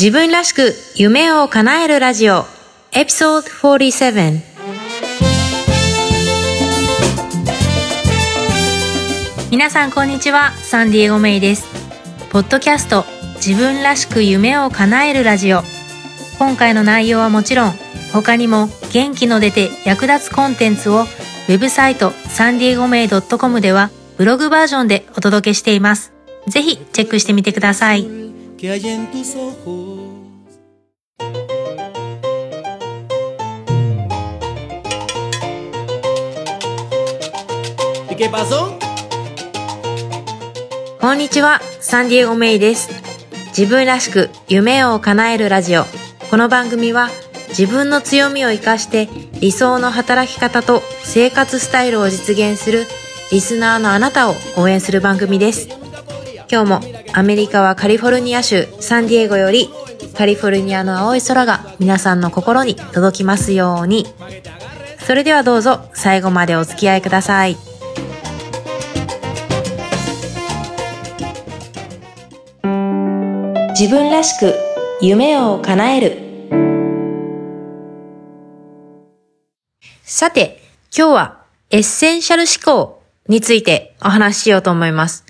自分らしく夢を叶えるラジオ。エピソード47皆さんこんにちは。サンディエゴメイです。ポッドキャスト。自分らしく夢を叶えるラジオ。今回の内容はもちろん他にも元気の出て役立つコンテンツをウェブサイトサンディエゴメイ .com ではブログバージョンでお届けしています。ぜひチェックしてみてください。こんにちは、サンディエゴメイです。自分らしく夢を叶えるラジオ。この番組は自分の強みを活かして理想の働き方と生活スタイルを実現するリスナーのあなたを応援する番組です。今日もアメリカはカリフォルニア州サンディエゴよりカリフォルニアの青い空が皆さんの心に届きますように。それではどうぞ最後までお付き合いください。自分らしく夢を叶えるさて、今日はエッセンシャル思考についてお話ししようと思います。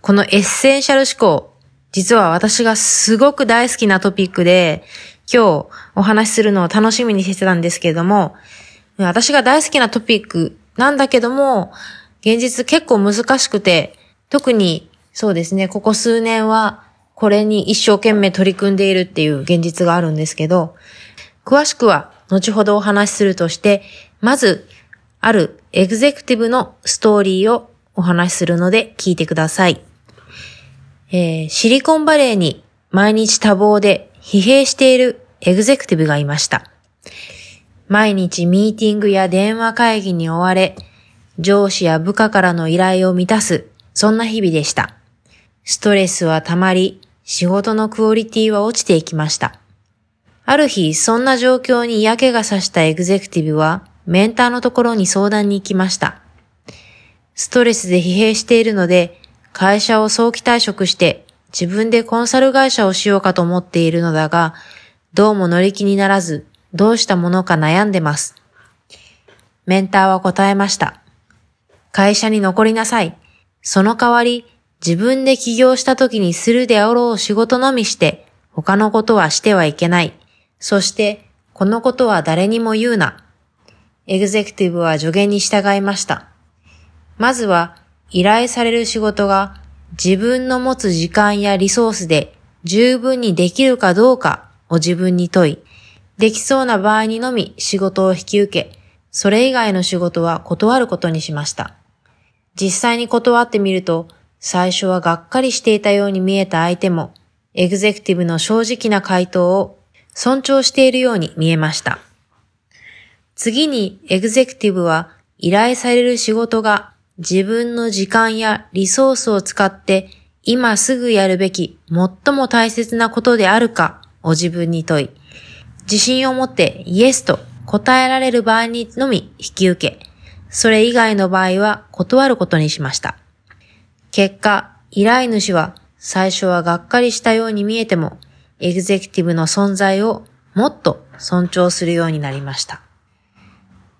このエッセンシャル思考、実は私がすごく大好きなトピックで、今日お話しするのを楽しみにしてたんですけれども、私が大好きなトピックなんだけども、現実結構難しくて、特にそうですね、ここ数年はこれに一生懸命取り組んでいるっていう現実があるんですけど、詳しくは後ほどお話しするとして、まず、あるエグゼクティブのストーリーをお話しするので聞いてください。えー、シリコンバレーに毎日多忙で疲弊しているエグゼクティブがいました。毎日ミーティングや電話会議に追われ、上司や部下からの依頼を満たす、そんな日々でした。ストレスは溜まり、仕事のクオリティは落ちていきました。ある日、そんな状況に嫌気がさしたエグゼクティブは、メンターのところに相談に行きました。ストレスで疲弊しているので、会社を早期退職して自分でコンサル会社をしようかと思っているのだが、どうも乗り気にならず、どうしたものか悩んでます。メンターは答えました。会社に残りなさい。その代わり、自分で起業した時にするであろう仕事のみして、他のことはしてはいけない。そして、このことは誰にも言うな。エグゼクティブは助言に従いました。まずは、依頼される仕事が自分の持つ時間やリソースで十分にできるかどうかを自分に問い、できそうな場合にのみ仕事を引き受け、それ以外の仕事は断ることにしました。実際に断ってみると、最初はがっかりしていたように見えた相手も、エグゼクティブの正直な回答を尊重しているように見えました。次にエグゼクティブは依頼される仕事が自分の時間やリソースを使って今すぐやるべき最も大切なことであるかを自分に問い、自信を持ってイエスと答えられる場合にのみ引き受け、それ以外の場合は断ることにしました。結果、依頼主は最初はがっかりしたように見えても、エグゼクティブの存在をもっと尊重するようになりました。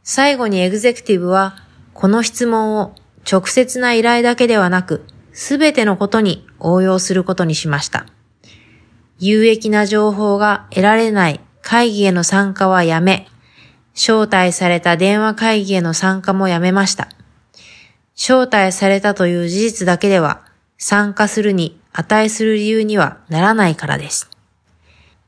最後にエグゼクティブは、この質問を直接な依頼だけではなく、すべてのことに応用することにしました。有益な情報が得られない会議への参加はやめ、招待された電話会議への参加もやめました。招待されたという事実だけでは参加するに値する理由にはならないからです。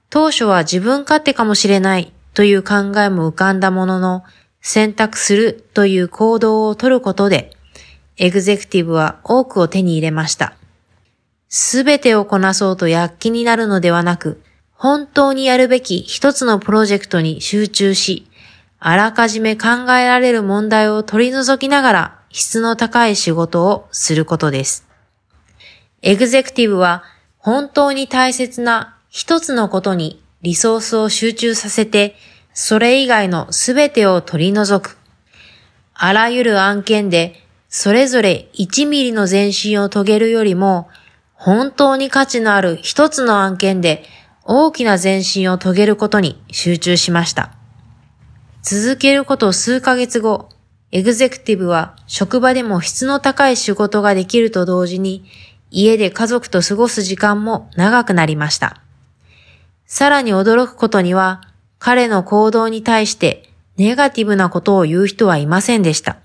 当初は自分勝手かもしれないという考えも浮かんだものの、選択するという行動をとることで、エグゼクティブは多くを手に入れました。すべてをこなそうと躍起になるのではなく、本当にやるべき一つのプロジェクトに集中し、あらかじめ考えられる問題を取り除きながら質の高い仕事をすることです。エグゼクティブは本当に大切な一つのことにリソースを集中させてそれ以外のすべてを取り除く。あらゆる案件で、それぞれ1ミリの前進を遂げるよりも、本当に価値のある一つの案件で、大きな前進を遂げることに集中しました。続けること数ヶ月後、エグゼクティブは職場でも質の高い仕事ができると同時に、家で家族と過ごす時間も長くなりました。さらに驚くことには、彼の行動に対してネガティブなことを言う人はいませんでした。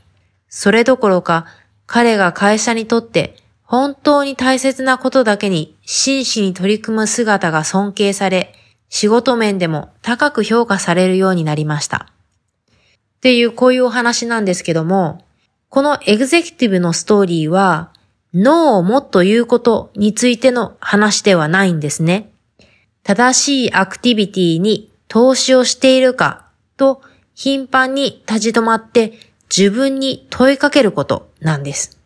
それどころか、彼が会社にとって本当に大切なことだけに真摯に取り組む姿が尊敬され、仕事面でも高く評価されるようになりました。っていうこういうお話なんですけども、このエグゼクティブのストーリーは、ノーをもっと言うことについての話ではないんですね。正しいアクティビティに投資をしているかと頻繁に立ち止まって自分に問いかけることなんです。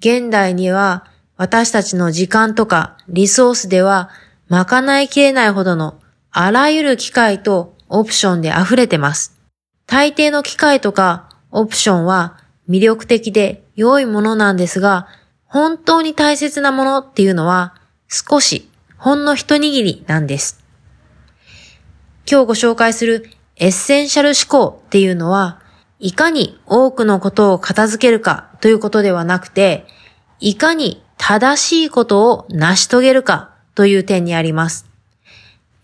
現代には私たちの時間とかリソースでは賄いきれないほどのあらゆる機会とオプションで溢れてます。大抵の機会とかオプションは魅力的で良いものなんですが、本当に大切なものっていうのは少しほんの一握りなんです。今日ご紹介するエッセンシャル思考っていうのは、いかに多くのことを片付けるかということではなくて、いかに正しいことを成し遂げるかという点にあります。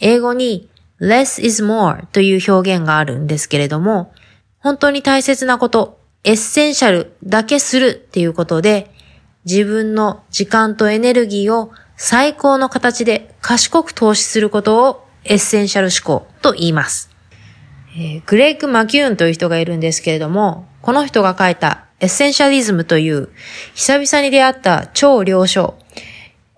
英語に less is more という表現があるんですけれども、本当に大切なこと、エッセンシャルだけするっていうことで、自分の時間とエネルギーを最高の形で賢く投資することをエッセンシャル思考と言います。えー、グレッグ・マキューンという人がいるんですけれども、この人が書いた Essentialism という久々に出会った超良書。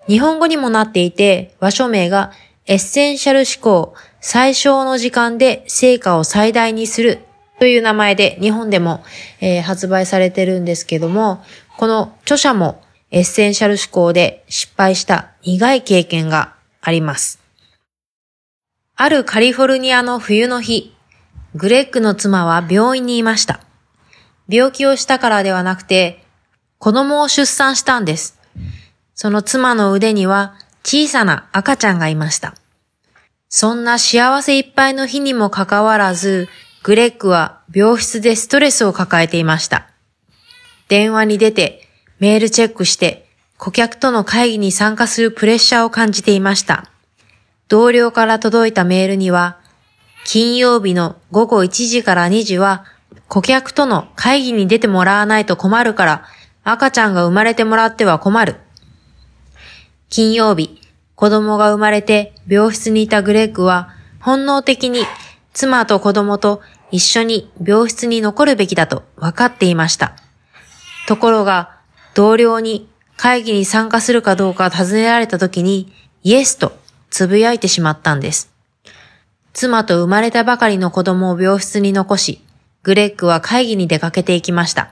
日本語にもなっていて、和書名がエッセンシャル思考、最小の時間で成果を最大にするという名前で日本でも、えー、発売されてるんですけども、この著者もエッセンシャル思考で失敗した苦い経験があります。あるカリフォルニアの冬の日、グレッグの妻は病院にいました。病気をしたからではなくて、子供を出産したんです。その妻の腕には小さな赤ちゃんがいました。そんな幸せいっぱいの日にもかかわらず、グレッグは病室でストレスを抱えていました。電話に出て、メールチェックして、顧客との会議に参加するプレッシャーを感じていました。同僚から届いたメールには、金曜日の午後1時から2時は顧客との会議に出てもらわないと困るから赤ちゃんが生まれてもらっては困る。金曜日、子供が生まれて病室にいたグレッグは本能的に妻と子供と一緒に病室に残るべきだと分かっていました。ところが同僚に会議に参加するかどうか尋ねられた時にイエスとつぶやいてしまったんです。妻と生まれたばかりの子供を病室に残し、グレッグは会議に出かけていきました。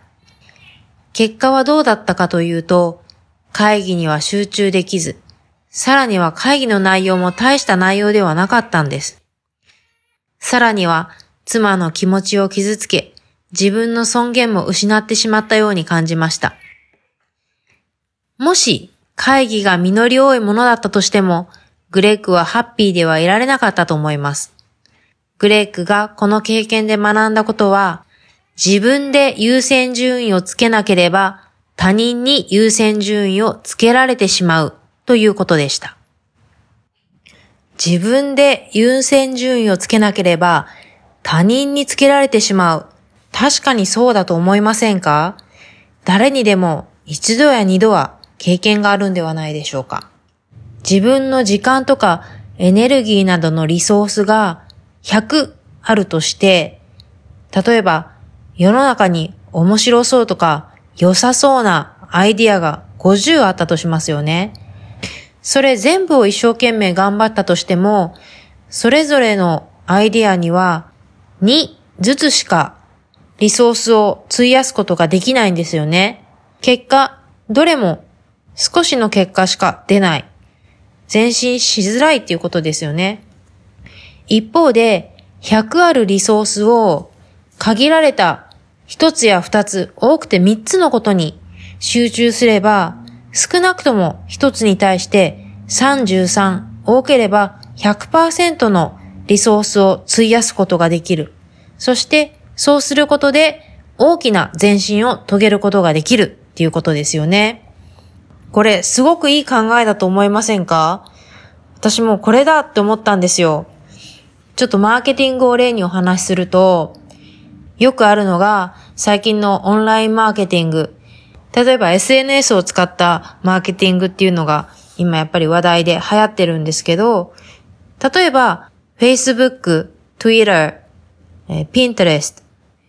結果はどうだったかというと、会議には集中できず、さらには会議の内容も大した内容ではなかったんです。さらには、妻の気持ちを傷つけ、自分の尊厳も失ってしまったように感じました。もし、会議が実り多いものだったとしても、グレッグはハッピーではいられなかったと思います。グレッグがこの経験で学んだことは、自分で優先順位をつけなければ他人に優先順位をつけられてしまうということでした。自分で優先順位をつけなければ他人につけられてしまう。確かにそうだと思いませんか？誰にでも一度や二度は経験があるんではないでしょうか。自分の時間とかエネルギーなどのリソースが100あるとして、例えば世の中に面白そうとか良さそうなアイディアが50あったとしますよね。それ全部を一生懸命頑張ったとしても、それぞれのアイディアには2ずつしかリソースを費やすことができないんですよね。結果、どれも少しの結果しか出ない。前進しづらいっていうことですよね。一方で、100あるリソースを限られた1つや2つ、多くて3つのことに集中すれば、少なくとも1つに対して33、多ければ100%のリソースを費やすことができる。そしてそうすることで大きな前進を遂げることができるっていうことですよね。これすごくいい考えだと思いませんか？私もこれだって思ったんですよ。ちょっとマーケティングを例にお話しすると、よくあるのが最近のオンラインマーケティング。例えば SNS を使ったマーケティングっていうのが今やっぱり話題で流行ってるんですけど、例えば Facebook、Twitter、Pinterest、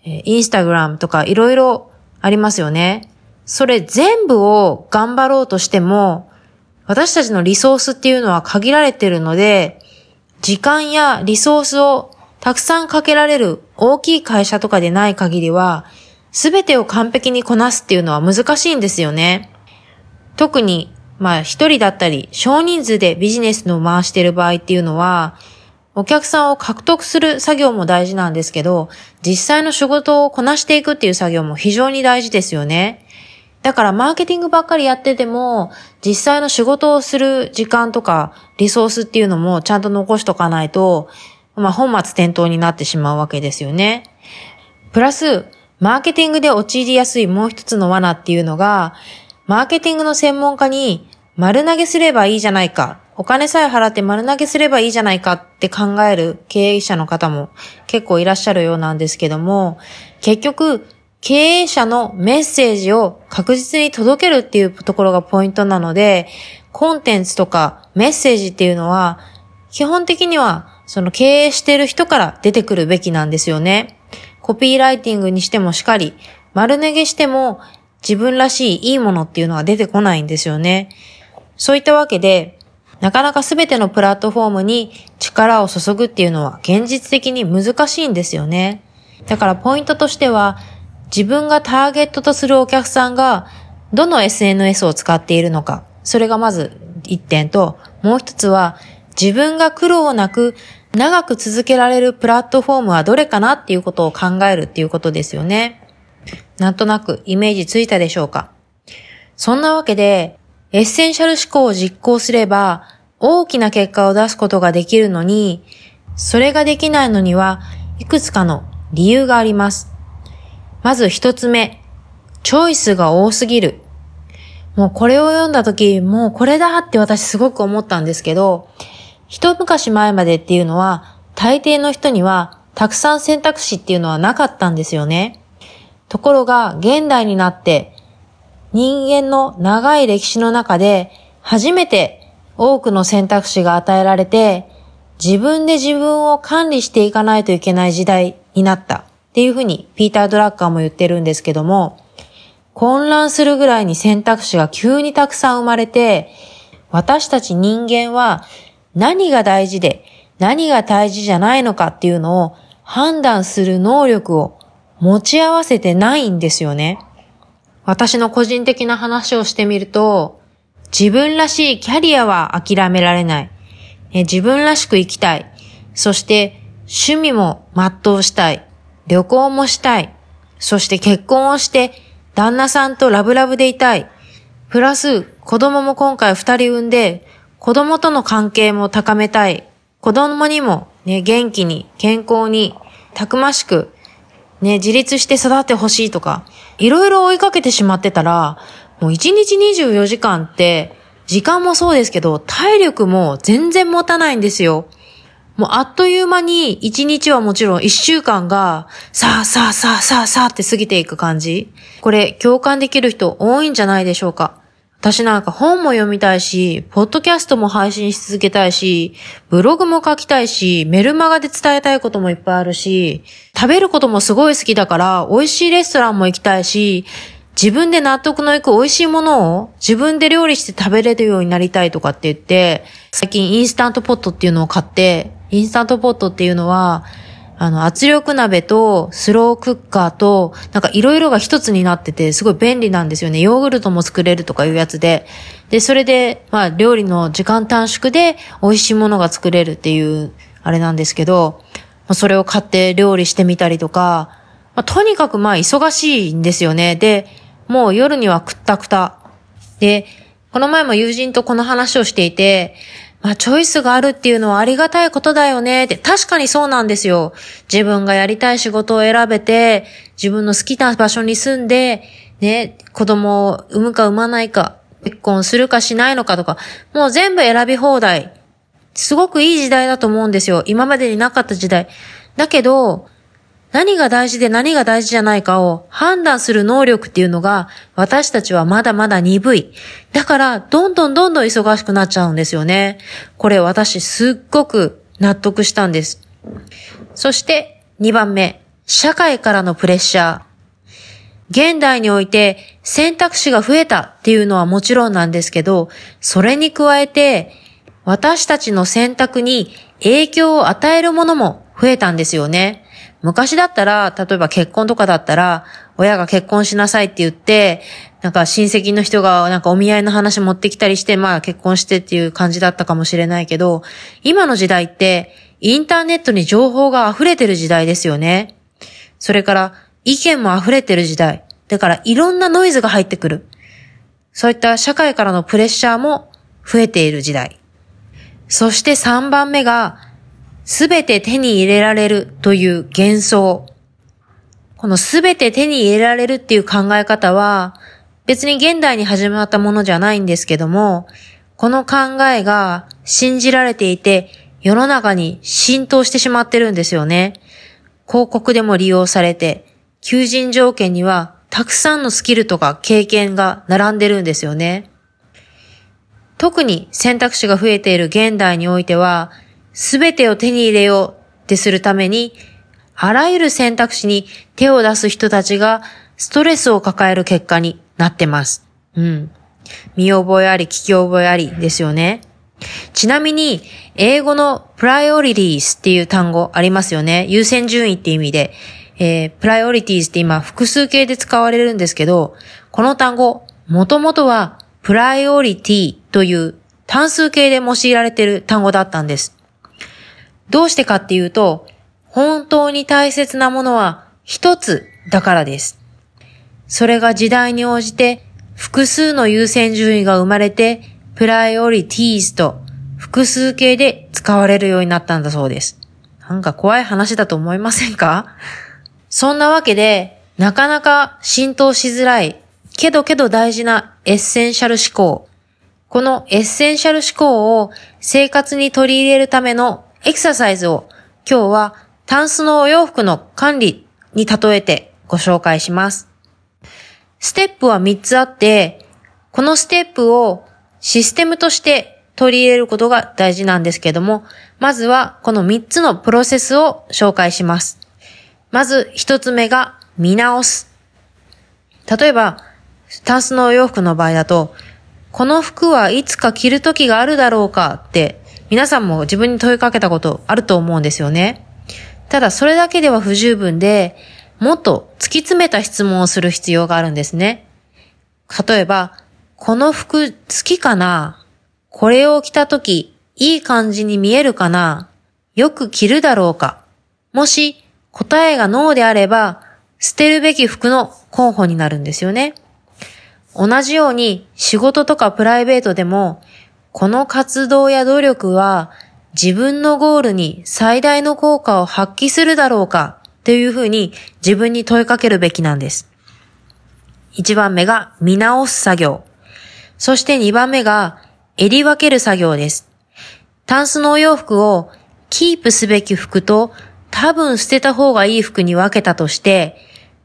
Instagram とかいろいろありますよね。それ全部を頑張ろうとしても、私たちのリソースっていうのは限られてるので、時間やリソースをたくさんかけられる大きい会社とかでない限りは、すべてを完璧にこなすっていうのは難しいんですよね。特に、まあ一人だったり、少人数でビジネスの回している場合っていうのは、お客さんを獲得する作業も大事なんですけど、実際の仕事をこなしていくっていう作業も非常に大事ですよね。だからマーケティングばっかりやってても、実際の仕事をする時間とかリソースっていうのもちゃんと残しとかないと、まあ本末転倒になってしまうわけですよね。プラス、マーケティングで陥りやすいもう一つの罠っていうのが、マーケティングの専門家に丸投げすればいいじゃないか、お金さえ払って丸投げすればいいじゃないかって考える経営者の方も結構いらっしゃるようなんですけども、結局経営者のメッセージを確実に届けるっていうところがポイントなので、コンテンツとかメッセージっていうのは、基本的にはその経営している人から出てくるべきなんですよね。コピーライティングにしてもしかり、丸投げしても自分らしいいいものっていうのは出てこないんですよね。そういったわけで、なかなか全てのプラットフォームに力を注ぐっていうのは現実的に難しいんですよね。だからポイントとしては、自分がターゲットとするお客さんがどの SNS を使っているのか。それがまず一点と、もう一つは自分が苦労なく長く続けられるプラットフォームはどれかなっていうことを考えるっていうことですよね。なんとなくイメージついたでしょうか。そんなわけで、エッセンシャル思考を実行すれば大きな結果を出すことができるのに、それができないのにはいくつかの理由があります。まず一つ目、チョイスが多すぎる。もうこれを読んだ時、もうこれだって私すごく思ったんですけど、一昔前までっていうのは、大抵の人にはたくさん選択肢っていうのはなかったんですよね。ところが、現代になって、人間の長い歴史の中で、初めて多くの選択肢が与えられて、自分で自分を管理していかないといけない時代になった。っていうふうにピーター・ドラッカーも言ってるんですけども、混乱するぐらいに選択肢が急にたくさん生まれて、私たち人間は何が大事で何が大事じゃないのかっていうのを判断する能力を持ち合わせてないんですよね。私の個人的な話をしてみると、自分らしいキャリアは諦められない。自分らしく生きたい。そして趣味も全うしたい。旅行もしたい。そして結婚をして旦那さんとラブラブでいたい。プラス子供も今回二人産んで子供との関係も高めたい。子供にもね、元気に、健康に、たくましく、ね、自立して育ってほしいとか、いろいろ追いかけてしまってたら、もう1日24時間って、時間もそうですけど、体力も全然持たないんですよ。もうあっという間に一日はもちろん一週間がさあさあさあさあさあって過ぎていく感じ。これ共感できる人多いんじゃないでしょうか。私なんか本も読みたいし、ポッドキャストも配信し続けたいし、ブログも書きたいし、メルマガで伝えたいこともいっぱいあるし、食べることもすごい好きだから、美味しいレストランも行きたいし、自分で納得のいく美味しいものを自分で料理して食べれるようになりたいとかって言って、最近インスタントポットっていうのを買って、インスタントポットっていうのは、あの、圧力鍋とスロークッカーと、なんかいろいろが一つになってて、すごい便利なんですよね。ヨーグルトも作れるとかいうやつで。で、それで、まあ、料理の時間短縮で美味しいものが作れるっていう、あれなんですけど、まあ、それを買って料理してみたりとか、まあ、とにかくまあ、忙しいんですよね。で、もう夜にはくったくた。で、この前も友人とこの話をしていて、まあ、チョイスがあるっていうのはありがたいことだよねって、確かにそうなんですよ。自分がやりたい仕事を選べて、自分の好きな場所に住んで、ね、子供を産むか産まないか、結婚するかしないのかとか、もう全部選び放題。すごくいい時代だと思うんですよ。今までになかった時代。だけど、何が大事で何が大事じゃないかを判断する能力っていうのが私たちはまだまだ鈍い。だからどんどんどんどん忙しくなっちゃうんですよね。これ私すっごく納得したんです。そして2番目、社会からのプレッシャー。現代において選択肢が増えたっていうのはもちろんなんですけど、それに加えて私たちの選択に影響を与えるものも増えたんですよね。昔だったら、例えば結婚とかだったら、親が結婚しなさいって言って、なんか親戚の人がなんかお見合いの話持ってきたりして、まあ結婚してっていう感じだったかもしれないけど、今の時代ってインターネットに情報が溢れてる時代ですよね。それから意見も溢れてる時代。だからいろんなノイズが入ってくる。そういった社会からのプレッシャーも増えている時代。そして3番目が、すべて手に入れられるという幻想。このすべて手に入れられるっていう考え方は、別に現代に始まったものじゃないんですけども、この考えが信じられていて、世の中に浸透してしまってるんですよね。広告でも利用されて、求人条件にはたくさんのスキルとか経験が並んでるんですよね。特に選択肢が増えている現代においては、すべてを手に入れようってするために、あらゆる選択肢に手を出す人たちがストレスを抱える結果になってます。うん。見覚えあり、聞き覚えありですよね。ちなみに、英語の priorities っていう単語ありますよね。優先順位って意味で。えー、priorities って今複数形で使われるんですけど、この単語、もともとは priority という単数形で用いられている単語だったんです。どうしてかっていうと、本当に大切なものは一つだからです。それが時代に応じて複数の優先順位が生まれて、プライオリティーズと複数形で使われるようになったんだそうです。なんか怖い話だと思いませんか？そんなわけで、なかなか浸透しづらい、けどけど大事なエッセンシャル思考。このエッセンシャル思考を生活に取り入れるためのエクササイズを今日はタンスのお洋服の管理に例えてご紹介します。ステップは3つあって、このステップをシステムとして取り入れることが大事なんですけども、まずはこの3つのプロセスを紹介します。まず1つ目が見直す。例えば、タンスのお洋服の場合だと、この服はいつか着る時があるだろうかって皆さんも自分に問いかけたことあると思うんですよね。ただそれだけでは不十分で、もっと突き詰めた質問をする必要があるんですね。例えば、この服好きかな？これを着たとき、いい感じに見えるかな？よく着るだろうか？もし答えがノーであれば、捨てるべき服の候補になるんですよね。同じように仕事とかプライベートでもこの活動や努力は自分のゴールに最大の効果を発揮するだろうかというふうに自分に問いかけるべきなんです。一番目が見直す作業。そして二番目が襟分ける作業です。タンスのお洋服をキープすべき服と多分捨てた方がいい服に分けたとして、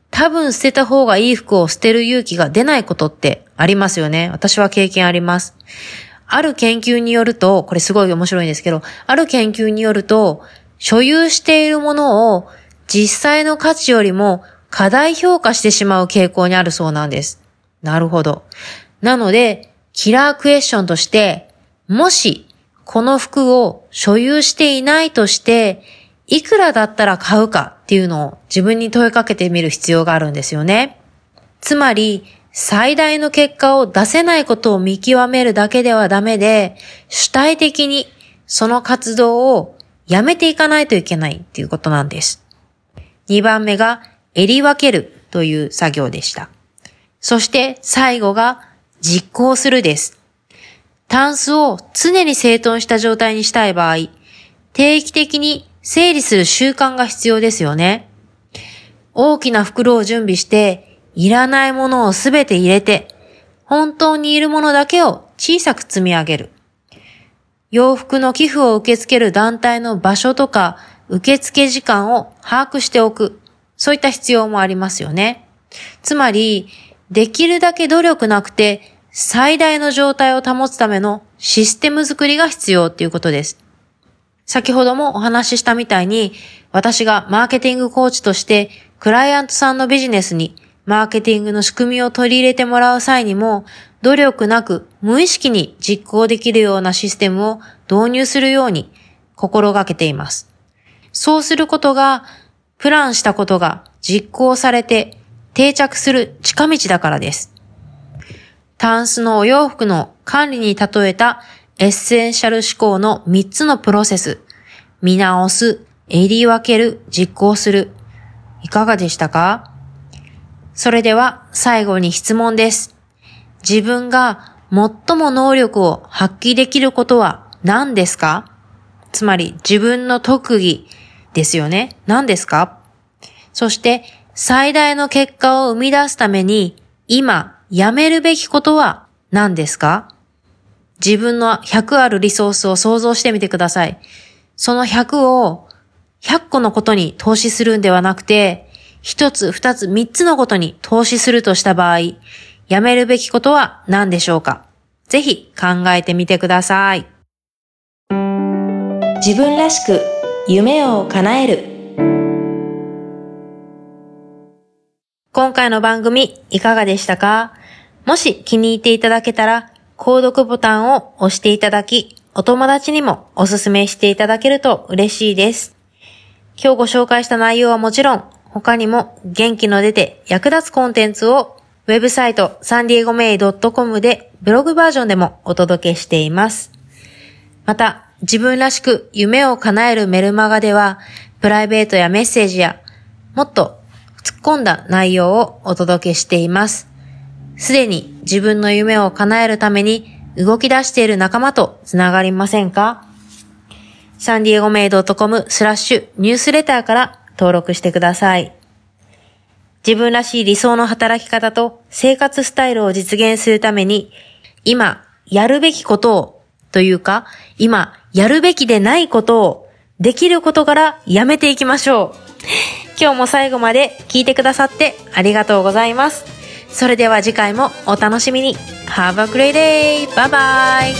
多分捨てた方がいい服を捨てる勇気が出ないことってありますよね。私は経験あります。ある研究によると、これすごい面白いんですけど、ある研究によると、所有しているものを実際の価値よりも過大評価してしまう傾向にあるそうなんです。なるほど。なので、キラークエスチョンとして、もし、この服を所有していないとして、いくらだったら買うかっていうのを自分に問いかけてみる必要があるんですよね。つまり、最大の結果を出せないことを見極めるだけではダメで、主体的にその活動をやめていかないといけないっていうことなんです。2番目が襟分けるという作業でした。そして最後が実行するです。タンスを常に整頓した状態にしたい場合、定期的に整理する習慣が必要ですよね。大きな袋を準備して、いらないものをすべて入れて、本当にいるものだけを小さく積み上げる。洋服の寄付を受け付ける団体の場所とか受付時間を把握しておく。そういった必要もありますよね。つまり、できるだけ努力なくて最大の状態を保つためのシステム作りが必要っていうことです。先ほどもお話ししたみたいに、私がマーケティングコーチとしてクライアントさんのビジネスにマーケティングの仕組みを取り入れてもらう際にも、努力なく無意識に実行できるようなシステムを導入するように心がけています。そうすることが、プランしたことが実行されて定着する近道だからです。タンスのお洋服の管理に例えたエッセンシャル思考の3つのプロセス。見直す、選り分ける、実行する。いかがでしたか？それでは最後に質問です。自分が最も能力を発揮できることは何ですか？つまり自分の特技ですよね。何ですか？そして最大の結果を生み出すために今やめるべきことは何ですか？自分の100あるリソースを想像してみてください。その100を100個のことに投資するんではなくて、一つ、二つ、三つのことに投資するとした場合、やめるべきことは何でしょうか？ぜひ考えてみてください。自分らしく夢を叶える。今回の番組いかがでしたか？もし気に入っていただけたら、購読ボタンを押していただき、お友達にもおすすめしていただけると嬉しいです。今日ご紹介した内容はもちろん、他にも元気の出て役立つコンテンツをウェブサイトサンディエゴメイドットコムでブログバージョンでもお届けしています。また、自分らしく夢を叶えるメルマガでは、プライベートやメッセージや、もっと突っ込んだ内容をお届けしています。すでに自分の夢を叶えるために動き出している仲間とつながりませんか？サンディエゴメイドットコムスラッシュニュースレターから登録してください。自分らしい理想の働き方と生活スタイルを実現するために、今やるべきことをというか、今やるべきでないことをできることからやめていきましょう。今日も最後まで聞いてくださってありがとうございます。それでは次回もお楽しみに。Have a great day! Bye bye!